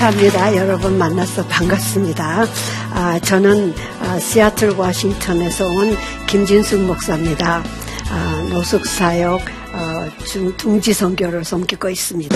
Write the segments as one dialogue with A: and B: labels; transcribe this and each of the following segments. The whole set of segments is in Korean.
A: 감사합니다. 여러분 만나서 반갑습니다. 아, 저는 아, 시애틀 워싱턴에서 온 김진숙 목사입니다. 아, 노숙사역 어, 둥지 선교를 섬기고 있습니다.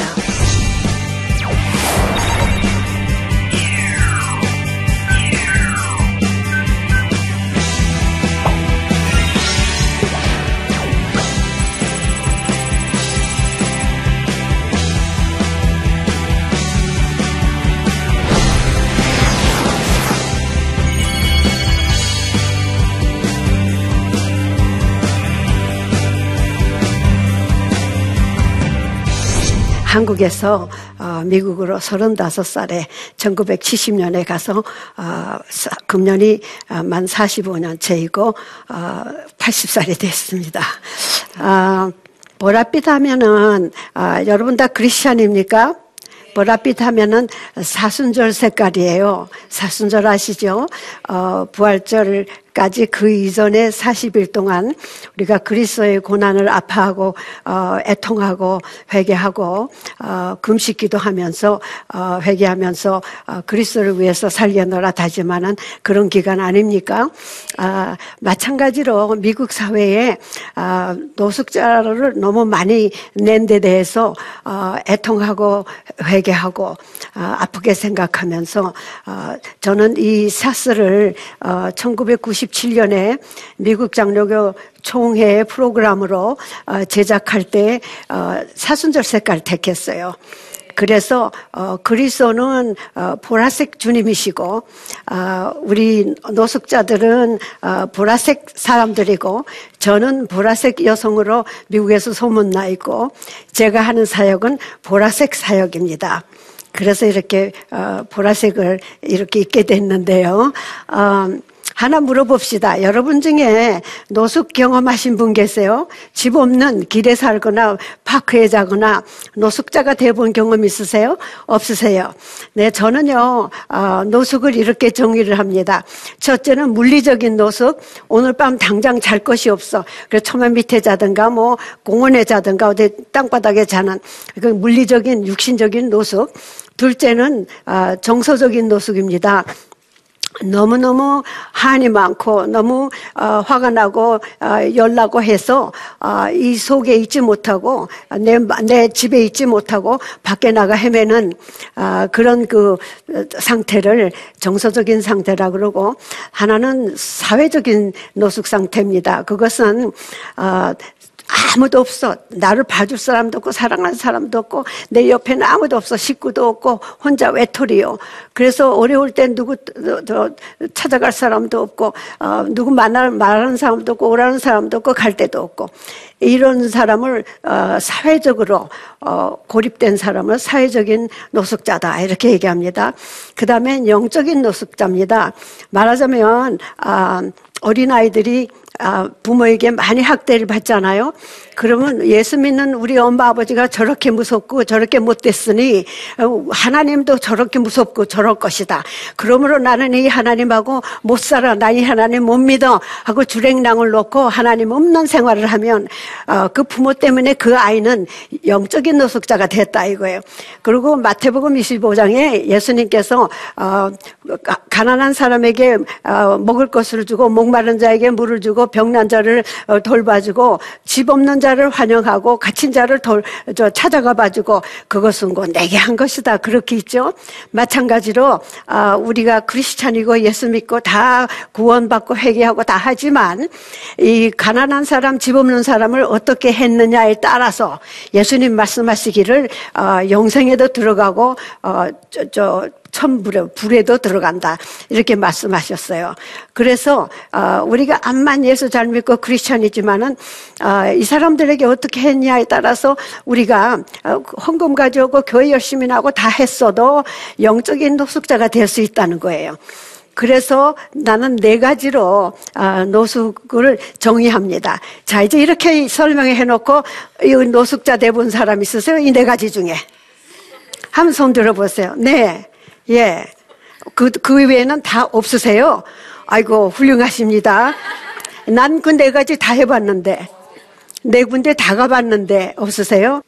A: 한국에서 어, 미국으로 35살에 1970년에 가서 어, 금년이 어, 만 45년 차이고 80살이 됐습니다. 보랏빛 하면은 여러분 다 크리스찬입니까? 보랏빛 하면은 사순절 색깔이에요. 사순절 아시죠? 어, 부활절 까지 그 이전에 40일 동안 우리가 그리스도의 고난을 아파하고 어, 애통하고 회개하고 어, 금식 기도 하면서 어, 회개하면서 어, 그리스도를 위해서 살려노라 다짐하는 그런 기간 아닙니까? 아, 마찬가지로 미국 사회에 아, 노숙자를 너무 많이 낸 데 대해서 어, 애통하고 회개하고 아, 아프게 생각하면서 어, 저는 이 사스를 어, 1990 1997년에 미국 장로교 총회 프로그램으로 어, 제작할 때 어, 사순절 색깔 택했어요. 그래서 어, 그리스도는 어, 보라색 주님이시고 어, 우리 노숙자들은 어, 보라색 사람들이고 저는 보라색 여성으로 미국에서 소문나 있고 제가 하는 사역은 보라색 사역입니다. 그래서 이렇게 어, 보라색을 이렇게 입게 됐는데요. 어, 하나 물어봅시다. 여러분 중에 노숙 경험하신 분 계세요? 집 없는 길에 살거나 파크에 자거나 노숙자가 돼본 경험 있으세요? 없으세요? 네, 저는요, 어, 노숙을 이렇게 정의를 합니다. 첫째는 물리적인 노숙. 오늘 밤 당장 잘 것이 없어. 그래서 처마 밑에 자든가 뭐 공원에 자든가 어디 땅바닥에 자는 그 물리적인 육신적인 노숙. 둘째는 어, 정서적인 노숙입니다. 너무너무 한이 많고 너무 어, 화가 나고 어, 열나고 해서 어, 이 속에 있지 못하고 내, 내 집에 있지 못하고 밖에 나가 헤매는 어, 그런 그 상태를 정서적인 상태라 그러고 하나는 사회적인 노숙 상태입니다. 그것은 어, 아무도 없어. 나를 봐줄 사람도 없고 사랑하는 사람도 없고 내 옆에는 아무도 없어. 식구도 없고 혼자 외톨이요. 그래서 어려울 땐 누구 저, 찾아갈 사람도 없고 어, 누구 만날 말하는 사람도 없고 오라는 사람도 없고 갈 데도 없고 이런 사람을 어, 사회적으로 어, 고립된 사람을 사회적인 노숙자다 이렇게 얘기합니다. 그 다음에 영적인 노숙자입니다. 말하자면 아, 어린 아이들이 아, 부모에게 많이 학대를 받잖아요. 그러면 예수 믿는 우리 엄마 아버지가 저렇게 무섭고 저렇게 못됐으니 어, 하나님도 저렇게 무섭고 저럴 것이다. 그러므로 나는 이 하나님하고 못 살아. 나 이 하나님 못 믿어. 하고 주랭랑을 놓고 하나님 없는 생활을 하면 어, 그 부모 때문에 그 아이는 영적인 노숙자가 됐다 이거예요. 그리고 마태복음 25장에 예수님께서 어, 가난한 사람에게 먹을 것을 주고 목마른 자에게 물을 주고 돌봐주고 병난 자를 어, 돌봐주고 집 없는 자를 환영하고 갇힌 자를 돌, 저 찾아가 봐주고 그것은 곧 내게 한 것이다 그렇게 있죠. 마찬가지로 아, 우리가 크리스찬이고 예수 믿고 다 구원받고 회개하고 다 하지만 이 가난한 사람 집 없는 사람을 어떻게 했느냐에 따라서 예수님 말씀하시기를 어, 영생에도 들어가고 어, 저, 저 천불에 불에도 들어간다 이렇게 말씀하셨어요. 그래서 어, 우리가 암만 예수 잘 믿고 크리스천이지만은 어, 이 사람들에게 어떻게 했냐에 따라서 우리가 어, 헌금 가져오고 교회 열심히 나고 다 했어도 영적인 노숙자가 될 수 있다는 거예요. 그래서 나는 네 가지로 노숙을 정의합니다. 자, 이제 이렇게 설명해 놓고 이 노숙자 대본 사람 있으세요? 이 네 가지 중에. 한번 손 들어보세요. 네. 예. 그, 그 외에는 다 없으세요? 아이고, 훌륭하십니다. 난 그 네 가지 다 해봤는데, 네 군데 다 가봤는데, 없으세요?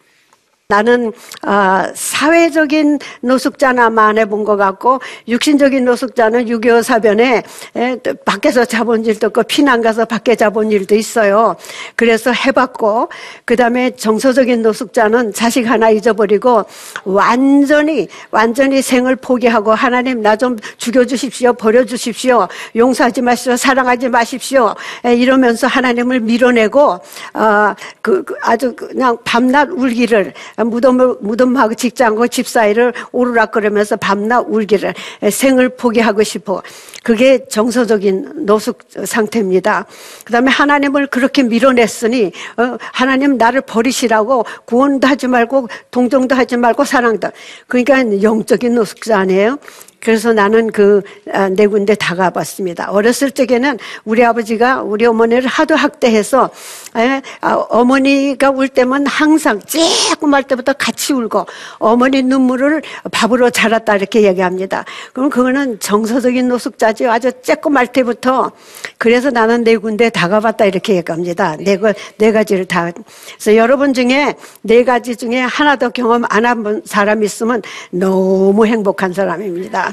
A: 나는 어, 사회적인 노숙자나만 안 해본 것 같고 육신적인 노숙자는 6.25 사변에 에, 밖에서 잡은 일도 있고 피난 가서 밖에 잡은 일도 있어요. 그래서 해봤고 그 다음에 정서적인 노숙자는 자식 하나 잊어버리고 완전히 완전히 생을 포기하고 하나님 나 좀 죽여주십시오 버려주십시오 용서하지 마십시오 사랑하지 마십시오 에, 이러면서 하나님을 밀어내고 어, 그, 그 아주 그냥 밤낮 울기를 무덤을, 무덤하고 직장하고 집 사이를 오르락거리면서 밤낮 울기를 생을 포기하고 싶어. 그게 정서적인 노숙 상태입니다. 그 다음에 하나님을 그렇게 밀어냈으니, 어, 하나님 나를 버리시라고 구원도 하지 말고, 동정도 하지 말고, 사랑도. 그러니까 영적인 노숙자 아니에요? 그래서 나는 그네 아, 군데 다 가봤습니다. 어렸을 적에는 우리 아버지가 우리 어머니를 하도 학대해서 에, 아, 어머니가 울 때면 항상 쬐끔할 때부터 같이 울고 어머니 눈물을 밥으로 자랐다 이렇게 얘기합니다. 그럼 그거는 정서적인 노숙자죠. 아주 쬐끔할 때부터 그래서 나는 네 군데 다 가봤다 이렇게 얘기합니다. 네, 네 가지를 다. 그래서 여러분 중에 네 가지 중에 하나도 경험 안 한 사람 있으면 너무 행복한 사람입니다.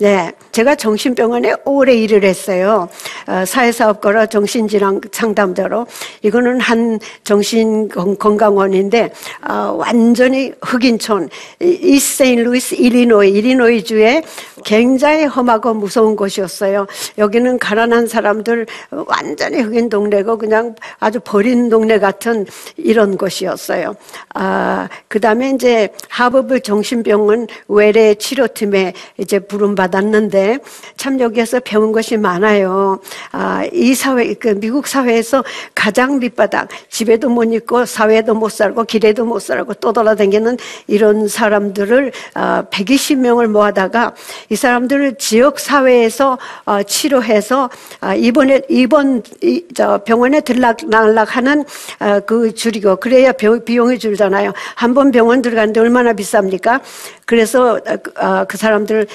A: 네, 제가 정신병원에 오래 일을 했어요. 어, 사회사업가로 정신질환 상담자로. 이거는 한 정신건강원인데 어, 완전히 흑인촌 이세인루이스 일리노이 일리노이 주에 굉장히 험하고 무서운 곳이었어요. 여기는 가난한 사람들 완전히 흑인 동네고 그냥 아주 버린 동네 같은 이런 곳이었어요. 아, 그 다음에 이제 하버브 정신병원 외래 치료팀에 이제 부름 받 았는데 참 여기에서 배운 것이 많아요. 아, 이 사회, 그 미국 사회에서 가장 밑바닥, 집에도 못 있고 사회도 못 살고 길에도 못 살고 떠돌아다니는 이런 사람들을 아, 120명을 모아다가 이 사람들을 지역 사회에서 어, 치료해서 아, 이번에 이번 이, 저 병원에 들락날락하는 어, 그 줄이고 그래야 병, 비용이 줄잖아요. 한 번 병원 들어가는데 얼마나 비쌉니까? 그래서 어, 그, 아, 그 사람들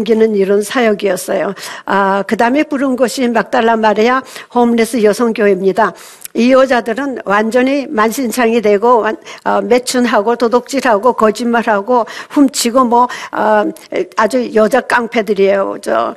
A: 섬기는 이런 사역이었어요. 아, 그 다음에 부른 것이 막달라 마리아 홈레스 여성교회입니다. 이 여자들은 완전히 만신창이 되고 어, 매춘하고 도둑질하고 거짓말하고 훔치고 뭐 어, 아주 여자 깡패들이에요. 저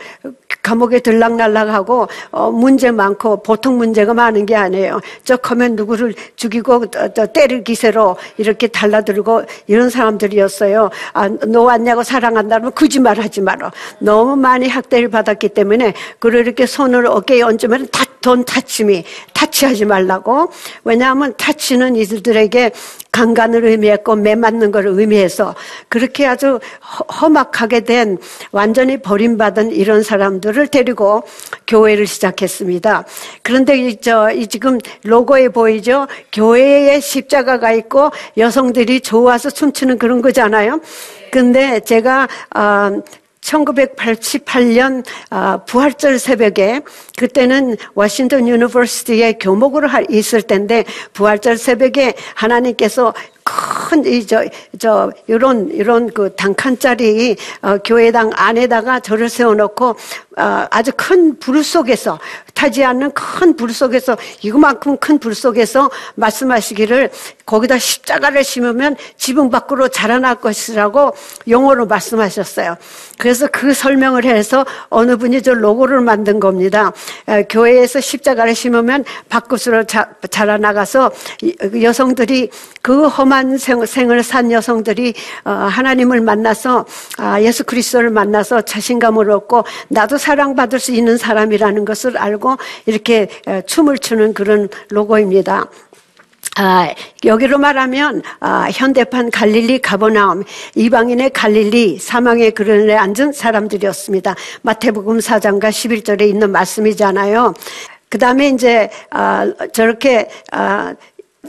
A: 감옥에 들락날락하고 어, 문제 많고 보통 문제가 많은 게 아니에요. 저 커면 누구를 죽이고 저 때릴 기세로 이렇게 달라들고 이런 사람들이었어요. 아, 너 왔냐고 사랑한다면 거짓말하지 마라. 너무 많이 학대를 받았기 때문에 그를 이렇게 손을 어깨에 얹으면 다 돈 타침이 타치하지 말라고. 왜냐하면 타치는 이들에게 강간을 의미했고 매 맞는 걸 의미해서 그렇게 아주 험악하게 된 완전히 버림받은 이런 사람들을 데리고 교회를 시작했습니다. 그런데 이, 저, 이 지금 로고에 보이죠? 교회에 십자가가 있고 여성들이 좋아서 춤추는 그런 거잖아요. 근데 제가 어, 1988년 아, 부활절 새벽에 그때는 Washington University에 교목으로 있을 때인데 부활절 새벽에 하나님께서 큰이저저 이런 이런 그 단칸짜리 어, 교회당 안에다가 저를 세워놓고 아, 아주 큰 불 속에서 타지 않는 큰 불 속에서 이거만큼 큰 불 속에서 말씀하시기를 거기다 십자가를 심으면 지붕 밖으로 자라날 것이라고 용어로 말씀하셨어요. 그래서 그 설명을 해서 어느 분이 저 로고를 만든 겁니다. 에, 교회에서 십자가를 심으면 밖으로 자, 자라나가서 이- 여성들이 그 험한 생, 생을 산 여성들이 어, 하나님을 만나서 아, 예수 그리스도를 만나서 자신감을 얻고 나도 사랑받을 수 있는 사람이라는 것을 알고 이렇게 에, 춤을 추는 그런 로고입니다. 아, 여기로 말하면 아, 현대판 갈릴리 가버나움 이방인의 갈릴리 사망의 그늘에 앉은 사람들이었습니다. 마태복음 4장과 11절에 있는 말씀이잖아요. 그 다음에 이제 아, 저렇게 아,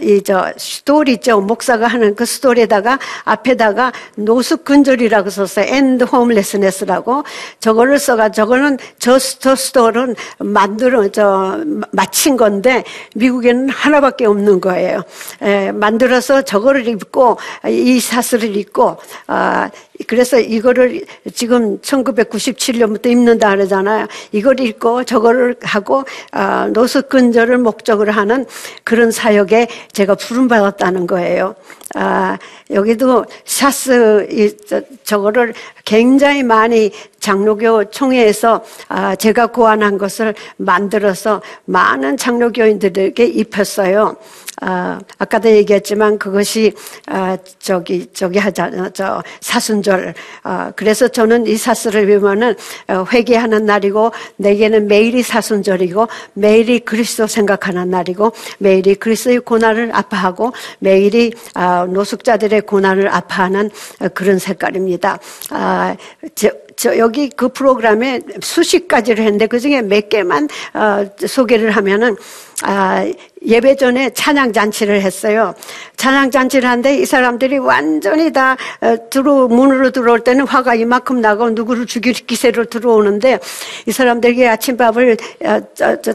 A: 이 저 스토리 있죠 목사가 하는 그 스토리에다가 앞에다가 노숙근절이라고 썼어요 end homelessness라고 저거를 써가 저거는 저, 저 스토리는 만들어 저 마친 건데 미국에는 하나밖에 없는 거예요 에, 만들어서 저거를 입고 이 사슬을 입고 아 그래서 이거를 지금 1997년부터 입는다 그러잖아요. 이걸 입고 저거를 하고 아, 노숙근절을 목적으로 하는 그런 사역에 제가 부름받았다는 거예요. 아, 여기도 샤스 이, 저, 저거를 굉장히 많이 장로교 총회에서 아, 제가 고안한 것을 만들어서 많은 장로교인들에게 입혔어요. 아, 아까도 얘기했지만 그것이 아, 저기 저기 하잖아 저 사순절. 아, 그래서 저는 이 사슬을 보면은 어, 회개하는 날이고 내게는 매일이 사순절이고 매일이 그리스도 생각하는 날이고 매일이 그리스도의 고난을 아파하고 매일이 아, 노숙자들의 고난을 아파하는 어, 그런 색깔입니다. 아, 저, 저 여기 그 프로그램에 수십 가지를 했는데 그 중에 몇 개만 어, 소개를 하면은 아, 예배 전에 찬양 잔치를 했어요. 찬양 잔치를 하는데 이 사람들이 완전히 다 어, 들어 문으로 들어올 때는 화가 이만큼 나고 누구를 죽일 기세로 들어오는데 이 사람들에게 아침밥을 어,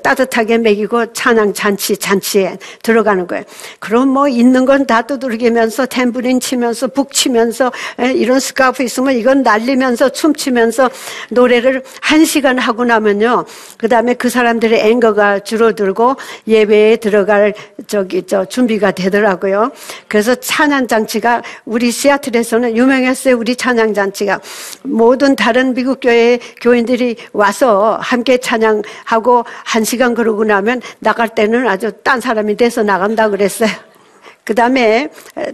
A: 따뜻하게 먹이고 찬양 잔치 잔치에 들어가는 거예요. 그럼 뭐 있는 건 다 두들기면서 탬브린 치면서 북 치면서 에, 이런 스카프 있으면 이건 날리면서 춤 추면서 노래를 한 시간 하고 나면요. 그 다음에 그 사람들의 앵거가 줄어들고 예배에 들어갈 저기 저 준비가 되더라고요. 그래서 찬양 장치가 우리 시애틀에서는 유명했어요. 우리 찬양 장치가 모든 다른 미국 교회 교인들이 와서 함께 찬양하고 한 시간 그러고 나면 나갈 때는 아주 딴 사람이 돼서 나간다 그랬어요. 그 다음에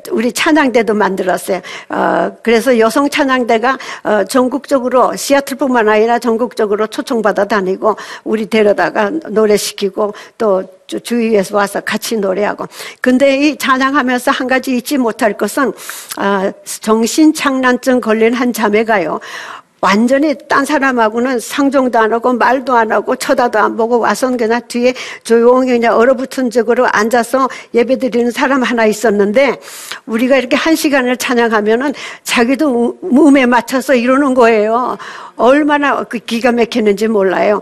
A: 우리 찬양대도 만들었어요. 어, 그래서 여성 찬양대가 어, 전국적으로 시애틀뿐만 아니라 전국적으로 초청받아 다니고 우리 데려다가 노래시키고 또 주- 주위에서 와서 같이 노래하고. 근데 이 찬양하면서 한 가지 잊지 못할 것은 아, 정신착란증 걸린 한 자매가요. 완전히 딴 사람하고는 상종도 안 하고 말도 안 하고 쳐다도 안 보고 와서는 그냥 뒤에 조용히 그냥 얼어붙은 적으로 앉아서 예배 드리는 사람 하나 있었는데 우리가 이렇게 한 시간을 찬양하면은 자기도 음에 맞춰서 이러는 거예요. 얼마나 그 기가 막히는지 몰라요.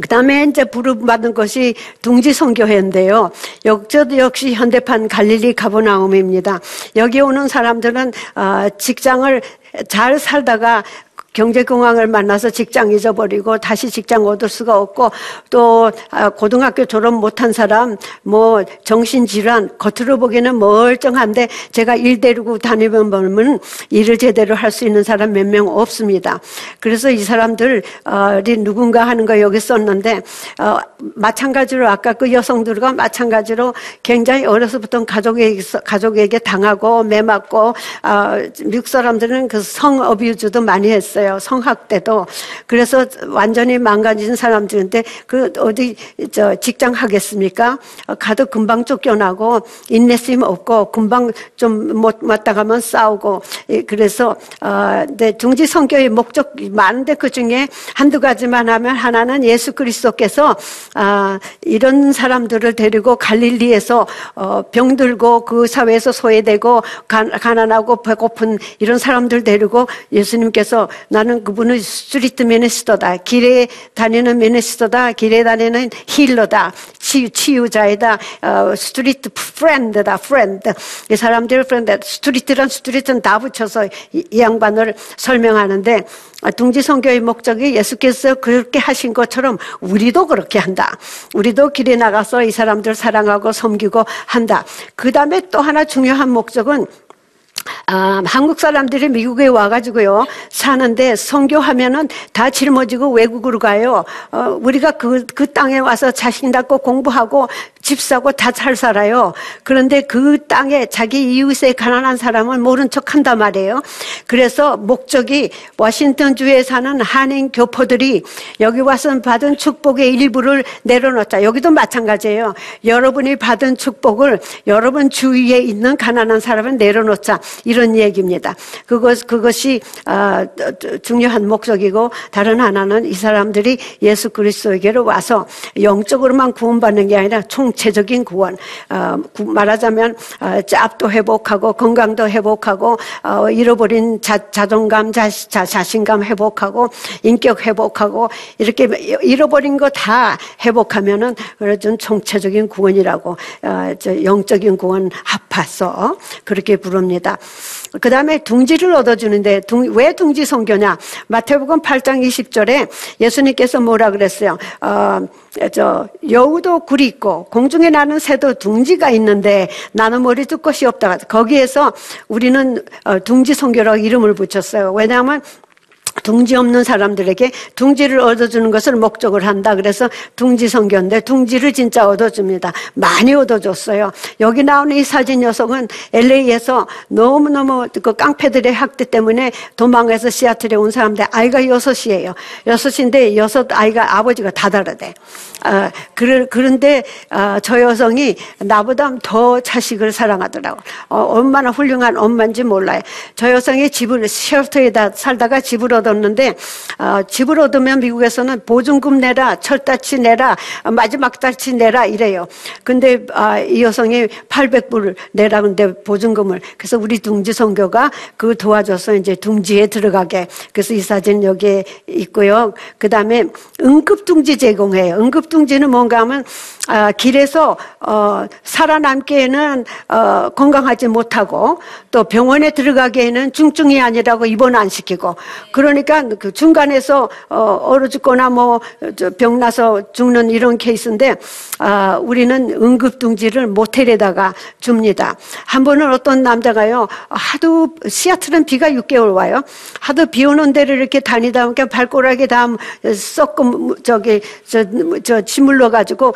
A: 그 다음에 이제 부름받은 것이 둥지선교회인데요. 역저도 역시 현대판 갈릴리 가버나움입니다. 여기 오는 사람들은 아, 직장을 잘 살다가 경제공황을 만나서 직장 잊어버리고 다시 직장 얻을 수가 없고 또 아, 고등학교 졸업 못한 사람 뭐 정신질환 겉으로 보기에는 멀쩡한데 제가 일 데리고 다니면 보면 일을 제대로 할 수 있는 사람 몇 명 없습니다. 그래서 이 사람들이 누군가 하는 거 여기 썼는데 어, 마찬가지로 아까 그 여성들과 마찬가지로 굉장히 어려서부터 가족에게 가족에게 당하고 매맞고 아, 미국 사람들은 그 성 어뷰즈도 많이 했어요. 성학대도 그래서 완전히 망가진 사람들인데 그 어디 저 직장 하겠습니까? 어, 가도 금방 쫓겨나고 인내심 없고 금방 좀 못 맞다 가면 싸우고 예, 그래서 어, 네, 중지 성교의 목적 많은데 그 중에 한두 가지만 하면 하나는 예수 그리스도께서 아, 이런 사람들을 데리고 갈릴리에서 어, 병들고 그 사회에서 소외되고 가, 가난하고 배고픈 이런 사람들 데리고 예수님께서 나는 그분은 street minister다. 길에 다니는 minister다. 길에 다니는 healer다. 치유, 치유 자이다. 어, street friend다. friend. 이 사람들 friend. street란 street는 다 붙여서 이, 이 양반을 설명하는데 아, 둥지 선교의 목적이 예수께서 그렇게 하신 것처럼 우리도 그렇게 한다. 우리도 길에 나가서 이 사람들 사랑하고 섬기고 한다. 그 다음에 또 하나 중요한 목적은 아, 한국 사람들이 미국에 와가지고요 사는데 선교하면은 다 짊어지고 외국으로 가요. 어, 우리가 그, 그 땅에 와서 자신 갖고 공부하고 집 사고 다 잘 살아요. 그런데 그 땅에 자기 이웃의 가난한 사람은 모른 척 한단 말이에요. 그래서 목적이 워싱턴 주에 사는 한인 교포들이 여기 와서 받은 축복의 일부를 내려놓자. 여기도 마찬가지예요. 여러분이 받은 축복을 여러분 주위에 있는 가난한 사람은 내려놓자. 이런 얘기입니다. 그것, 그것이 아, 중요한 목적이고 다른 하나는 이 사람들이 예수 그리스도에게로 와서 영적으로만 구원받는 게 아니라 총체적인 구원. 어, 말하자면 어, 짭도 회복하고 건강도 회복하고 어, 잃어버린 자, 자존감, 자, 자, 자신감 회복하고 인격 회복하고 이렇게 잃어버린 거 다 회복하면은 그런 총체적인 구원이라고 영적인 구원 합해서 그렇게 부릅니다. 그 다음에 둥지를 얻어주는데 둥, 왜 둥지 성교냐? 마태복음 8장 20절에 예수님께서 뭐라 그랬어요? 어, 저 여우도 굴이 있고 공중에 나는 새도 둥지가 있는데 나는 머리 둘 것이 없다. 거기에서 우리는 어, 둥지 성교라고 이름을 붙였어요. 왜냐하면 둥지 없는 사람들에게 둥지를 얻어주는 것을 목적을 한다. 그래서 둥지 성교인데 둥지를 진짜 얻어줍니다. 많이 얻어줬어요. 여기 나오는 이 사진 녀석은 LA에서 너무너무 그 깡패들의 학대 때문에 도망해서 시애틀에 온 사람인데 아이가 여섯이에요. 여섯인데 여섯 아이가 아버지가 다 다르대. 아, 그런데 아, 저 여성이 나보다 더 자식을 사랑하더라고. 어, 얼마나 훌륭한 엄마인지 몰라요. 저 여성이 집을 쉘터에다 살다가 집을 얻 었는데 어, 집을 얻으면 미국에서는 보증금 내라, 철다치 내라, 마지막 달치 내라 이래요. 근데 아, 이 여성이 800불 내라 근데 보증금을 그래서 우리 둥지 선교가 그 도와줘서 이제 둥지에 들어가게 그래서 이 사진 여기에 있고요. 그 다음에 응급둥지 제공해요. 응급둥지는 뭔가 하면 아, 길에서 어, 살아남기에는 어, 건강하지 못하고 또 병원에 들어가기에는 중증이 아니라고 입원 안 시키고 그러니 까 그 중간에서 어, 얼어 죽거나 뭐 병 나서 죽는 이런 케이스인데 아, 우리는 응급둥지를 모텔에다가 줍니다. 한 번은 어떤 남자가요 하도 시아틀은 비가 6개월 와요. 하도 비 오는 데를 이렇게 다니다 보니까 발꼬락이 다 썩고 저기 저, 저 짓물러 가지고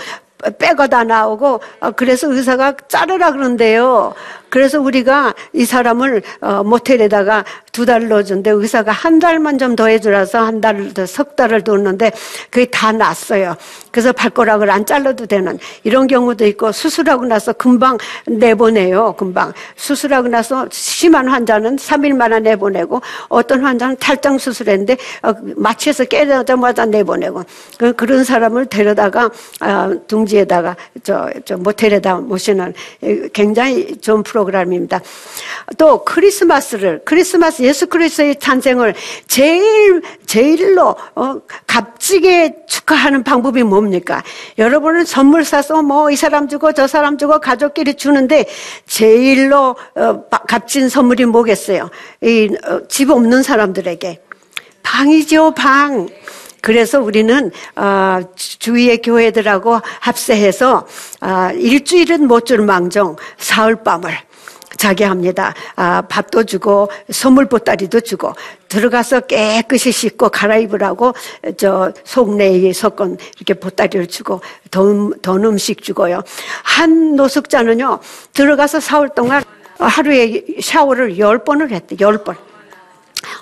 A: 빼가 다 나오고 어, 그래서 의사가 자르라 그런데요. 그래서 우리가 이 사람을 어, 모텔에다가 두 달을 넣어준데 의사가 한 달만 좀 더 해주라서 한 달, 석 달을 뒀는데 그게 다 났어요. 그래서 발가락을 안 잘라도 되는 이런 경우도 있고 수술하고 나서 금방 내보내요. 금방. 수술하고 나서 심한 환자는 3일 만에 내보내고 어떤 환자는 탈장 수술했는데 어, 마취해서 깨자마자 내보내고 그, 그런 사람을 데려다가 어, 둥지에다가 저, 저 모텔에다 모시는 굉장히 좋은 프로그램입니다. 또 크리스마스를 크리스마스 예수 그리스도의 탄생을 제일 제일로 어, 값지게 축하하는 방법이 뭡니까? 여러분은 선물 사서 뭐 이 사람 주고 저 사람 주고 가족끼리 주는데 제일로 어, 값진 선물이 뭐겠어요? 이집 어, 없는 사람들에게 방이죠 방. 그래서 우리는 어, 주위의 교회들하고 합세해서 어, 일주일은 못 줄 망정 사흘밤을 자게 합니다. 아, 밥도 주고 선물 보따리도 주고 들어가서 깨끗이 씻고 갈아입으라고 저 속내에 석건 이렇게 보따리를 주고 돈, 돈 음식 주고요. 한 노숙자는요 들어가서 사흘 동안 하루에 샤워를 열 번을 했대. 열 번.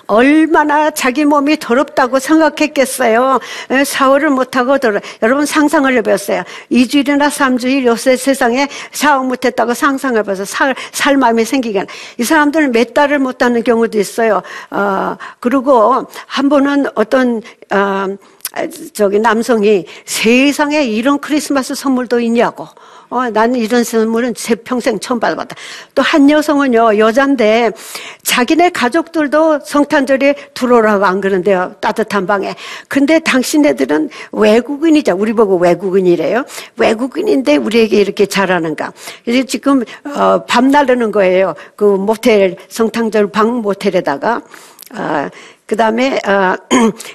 A: 얼마나 자기 몸이 더럽다고 생각했겠어요. 샤워를 못하고 더러 여러분 상상을 해보세요. 2주일이나 3주일 요새 세상에 샤워 못했다고 상상을 해보세요. 살, 살 마음이 생기게. 이 사람들은 몇 달을 못 하는 경우도 있어요. 어, 그리고 한 번은 어떤, 어, 저기 남성이 세상에 이런 크리스마스 선물도 있냐고. 어, 나는 이런 선물은 제 평생 처음 받아봤다. 또 한 여성은요, 여잔데 자기네 가족들도 성탄절에 들어오라고 안 그런데요. 따뜻한 방에. 근데 당신네들은 외국인이자 우리 보고 외국인이래요. 외국인인데 우리에게 이렇게 잘하는가. 그래서 지금 어, 밤 나르는 거예요. 그 모텔 성탄절 방 모텔에다가 아, 그 다음에, 어,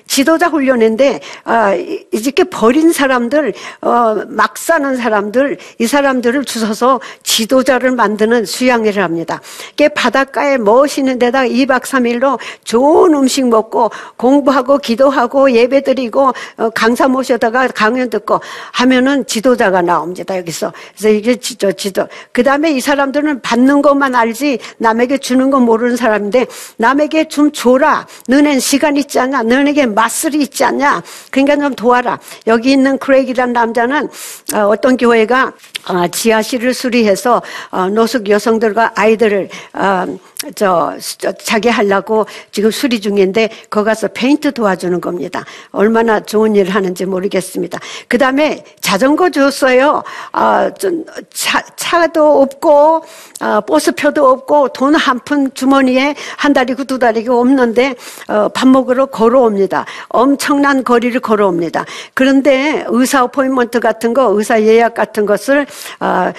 A: 지도자 훈련인데, 어, 이- 이렇게 버린 사람들, 어, 막 사는 사람들, 이 사람들을 주워서 지도자를 만드는 수양회를 합니다. 이게 바닷가에 멋있는 데다가 2박 3일로 좋은 음식 먹고, 공부하고, 기도하고, 예배 드리고, 어, 강사 모셔다가 강연 듣고 하면은 지도자가 나옵니다, 여기서. 그래서 이게 지도, 지도. 그 다음에 이 사람들은 받는 것만 알지, 남에게 주는 건 모르는 사람인데, 남에게 좀 줘라. 너넨 시간 있지 않냐? 너에게 맛술이 있지 않냐? 그러니까 좀 도와라. 여기 있는 크레이기란 남자는 어, 어떤 교회가 어, 지하실을 수리해서 어, 노숙 여성들과 아이들을 어, 저, 저 자기 하려고 지금 수리 중인데 거기 가서 페인트 도와주는 겁니다. 얼마나 좋은 일을 하는지 모르겠습니다. 그 다음에 자전거 줬어요. 아, 좀 차, 차도 없고 어, 버스표도 없고 돈 한 푼 주머니에 한 달이고 두 달이고 없는데 어, 밥 먹으러 걸어옵니다. 엄청난 거리를 걸어옵니다. 그런데 의사 어포인먼트 같은 거, 의사 예약 같은 것을 어,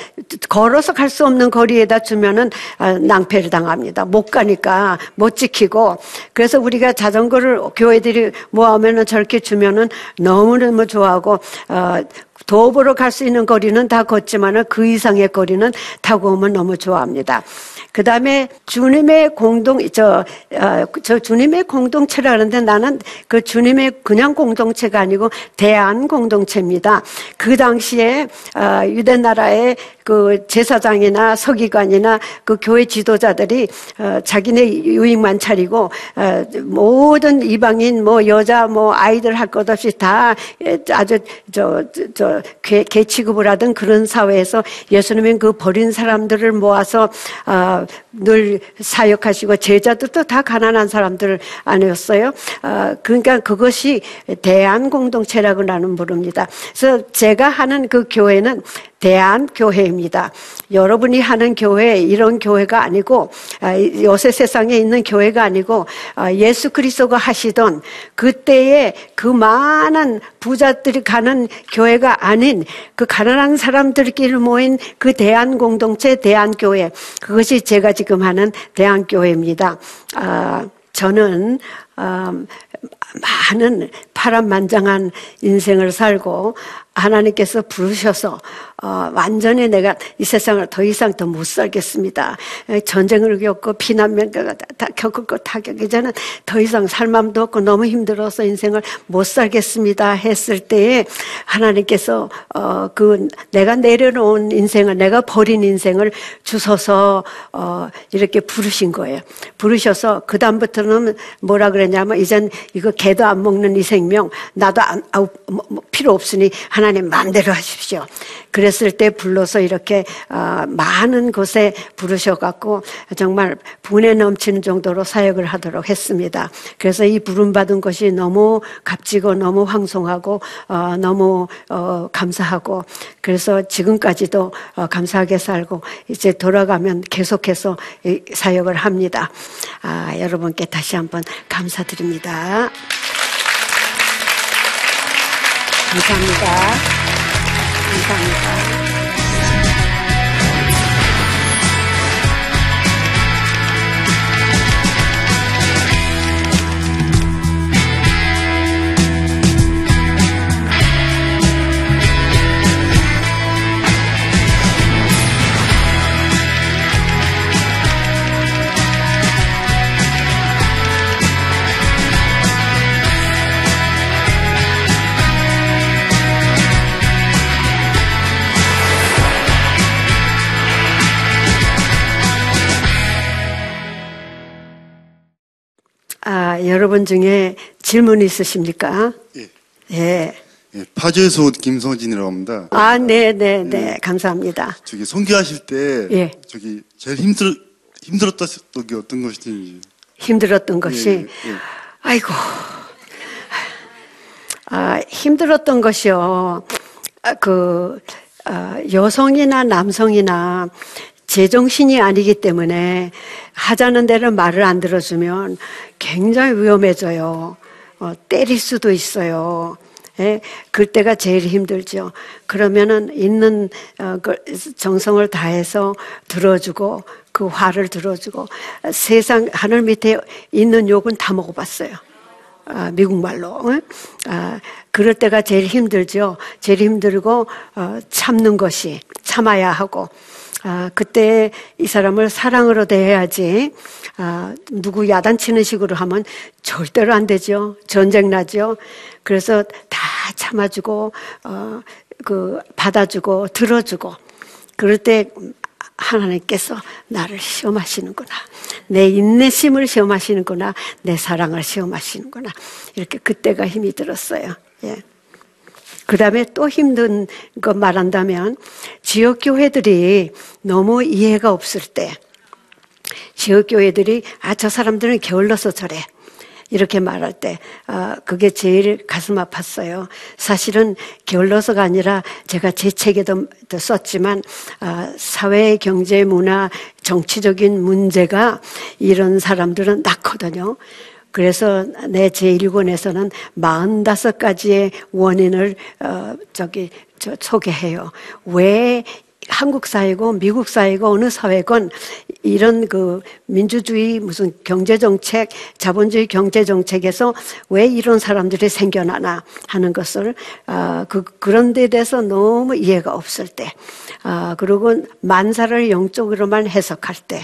A: 걸어서 갈 수 없는 거리에다 주면은 어, 낭패를 당합니다. 못 가니까 못 지키고 그래서 우리가 자전거를 교회들이 모아오면은 저렇게 주면은 너무너무 좋아하고 어, 도보로 갈 수 있는 거리는 다 걷지만은 그 이상의 거리는 타고 오면 너무 좋아합니다. 그 다음에 주님의 공동, 저, 어, 저 주님의 공동체라는데 나는 그 주님의 그냥 공동체가 아니고 대한 공동체입니다. 그 당시에 어, 유대 나라의 그 제사장이나 서기관이나 그 교회 지도자들이 어, 자기네 유익만 차리고 어, 모든 이방인 뭐 여자 뭐 아이들 할 것 없이 다 아주 저 저개 취급을 하던 그런 사회에서 예수님은 그 버린 사람들을 모아서 어, 늘 사역하시고 제자들도 다 가난한 사람들 아니었어요. 어, 그러니까 그것이 대한 공동체라고 나는 부릅니다. 그래서 제가 하는 그 교회는 대한 교회입니다. 여러분이 하는 교회, 이런 교회가 아니고, 아, 요새 세상에 있는 교회가 아니고, 아, 예수 그리스도가 하시던 그때의 그 많은 부자들이 가는 교회가 아닌 그 가난한 사람들끼리 모인 그 대한 공동체, 대한 교회. 그것이 제가 지금 하는 대한 교회입니다. 아, 저는, 음, 많은 파란만장한 인생을 살고 하나님께서 부르셔서 어, 완전히 내가 이 세상을 더 이상 더 못 살겠습니다. 에, 전쟁을 겪고 피난민가 다 겪고 타격이 저는 더 이상 살맘도 없고 너무 힘들어서 인생을 못 살겠습니다 했을 때에 하나님께서 어, 그 내가 내려놓은 인생을 내가 버린 인생을 주셔서 어, 이렇게 부르신 거예요. 부르셔서 그 다음부터는 뭐라 그 랬냐면 이젠 이거 개도 안 먹는 이 생명 나도 안, 아우, 뭐, 뭐 필요 없으니 하나님 마음대로 하십시오. 그랬을 때 불러서 이렇게 어, 많은 곳에 부르셔갖고 정말 분에 넘치는 정도로 사역을 하도록 했습니다. 그래서 이 부름 받은 것이 너무 값지고 너무 황송하고 어, 너무 어, 감사하고 그래서 지금까지도 어, 감사하게 살고 이제 돌아가면 계속해서 이 사역을 합니다. 아, 여러분께 다시 한번 감사드립니다. 감사합니다. 감사합니다. 여러분 중에 질문 있으십니까?
B: 예.
A: 예.
B: 예, 파주에서 온 김성진이라고 합니다.
A: 아, 네, 네, 네. 감사합니다.
B: 저기 선교하실 때
A: 예.
B: 저기 제일 힘들 힘들었던 게 어떤 것인지.
A: 힘들었던 것이,
B: 예, 예.
A: 아이고. 아, 힘들었던 것이요. 아, 그, 아, 여성이나 남성이나 제정신이 아니기 때문에 하자는 대로 말을 안 들어주면 굉장히 위험해져요. 어, 때릴 수도 있어요. 예, 그때가 제일 힘들죠. 그러면은 있는 어, 그 정성을 다해서 들어주고 그 화를 들어주고 세상 하늘 밑에 있는 욕은 다 먹어봤어요. 아, 미국 말로. 응? 아, 그럴 때가 제일 힘들죠. 제일 힘들고 어, 참는 것이 참아야 하고. 아, 그때 이 사람을 사랑으로 대해야지. 아, 누구 야단치는 식으로 하면 절대로 안 되죠. 전쟁 나죠. 그래서 다 참아주고, 어, 그, 받아주고, 들어주고. 그럴 때 하나님께서 나를 시험하시는구나. 내 인내심을 시험하시는구나. 내 사랑을 시험하시는구나. 이렇게 그때가 힘이 들었어요. 예. 그 다음에 또 힘든 거 말한다면, 지역교회들이 너무 이해가 없을 때, 지역교회들이, 아, 저 사람들은 게을러서 저래. 이렇게 말할 때, 아, 그게 제일 가슴 아팠어요. 사실은 게을러서가 아니라 제가 제 책에도 또 썼지만, 아, 사회, 경제, 문화, 정치적인 문제가 이런 사람들은 낳거든요. 그래서 내 제1권에서는 45가지의 원인을, 어, 저기, 저 소개해요. 왜 한국 사회고 미국 사회고 어느 사회건 이런 그 민주주의 무슨 경제 정책, 자본주의 경제 정책에서 왜 이런 사람들이 생겨나나 하는 것을 아, 그 그런 데 대해서 너무 이해가 없을 때, 아, 그리고 만사를 영적으로만 해석할 때.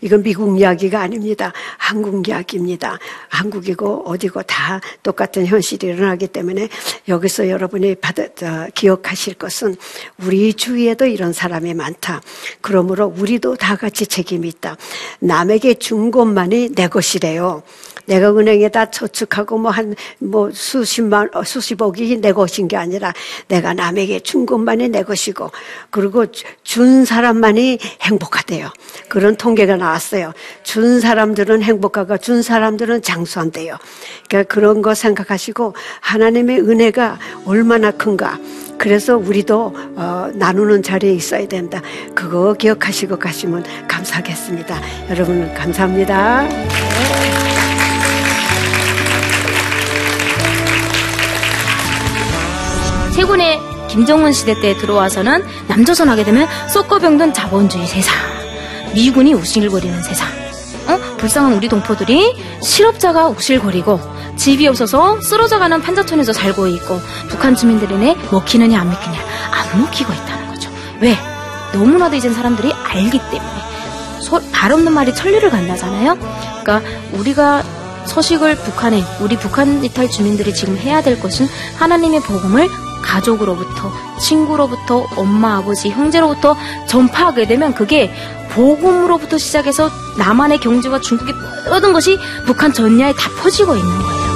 A: 이건 미국 이야기가 아닙니다. 한국 이야기입니다. 한국이고 어디고 다 똑같은 현실이 일어나기 때문에 여기서 여러분이 받아, 저, 기억하실 것은 우리 주위에도 이런 사람이 많다. 그러므로 우리도 다 같이 책임이 있다. 남에게 준 것만이 내 것이래요. 내가 은행에다 저축하고 뭐 한뭐 수십만 어, 수십억이 내 것인 게 아니라 내가 남에게 준 것만이 내 것이고 그리고 주- 준 사람만이 행복하대요. 그런 통계가 나왔어요. 준 사람들은 행복하고 준 사람들은 장수한대요. 그러니까 그런 거 생각하시고 하나님의 은혜가 얼마나 큰가. 그래서 우리도 어, 나누는 자리에 있어야 된다. 그거 기억하시고 가시면 감사하겠습니다. 여러분 감사합니다.
C: 최근에 김정은 시대 때 들어와서는 남조선 하게 되면 쏟고 병든 자본주의 세상, 미군이 우실거리는 세상, 어? 불쌍한 우리 동포들이 실업자가 우실거리고 집이 없어서 쓰러져가는 판자촌에서 살고 있고 북한 주민들이네 먹히느냐 안 먹히냐 안 먹히고 있다는 거죠. 왜? 너무나도 이젠 사람들이 알기 때문에 소, 발 없는 말이 천리를 간다잖아요. 그러니까 우리가 서식을 북한에 우리 북한 이탈 주민들이 지금 해야 될 것은 하나님의 복음을 가족으로부터 친구로부터 엄마 아버지 형제로부터 전파하게 되면 그게 복음으로부터 시작해서 남한의 경제와 중국의 모든 것이 북한 전야에 다 퍼지고 있는 거예요.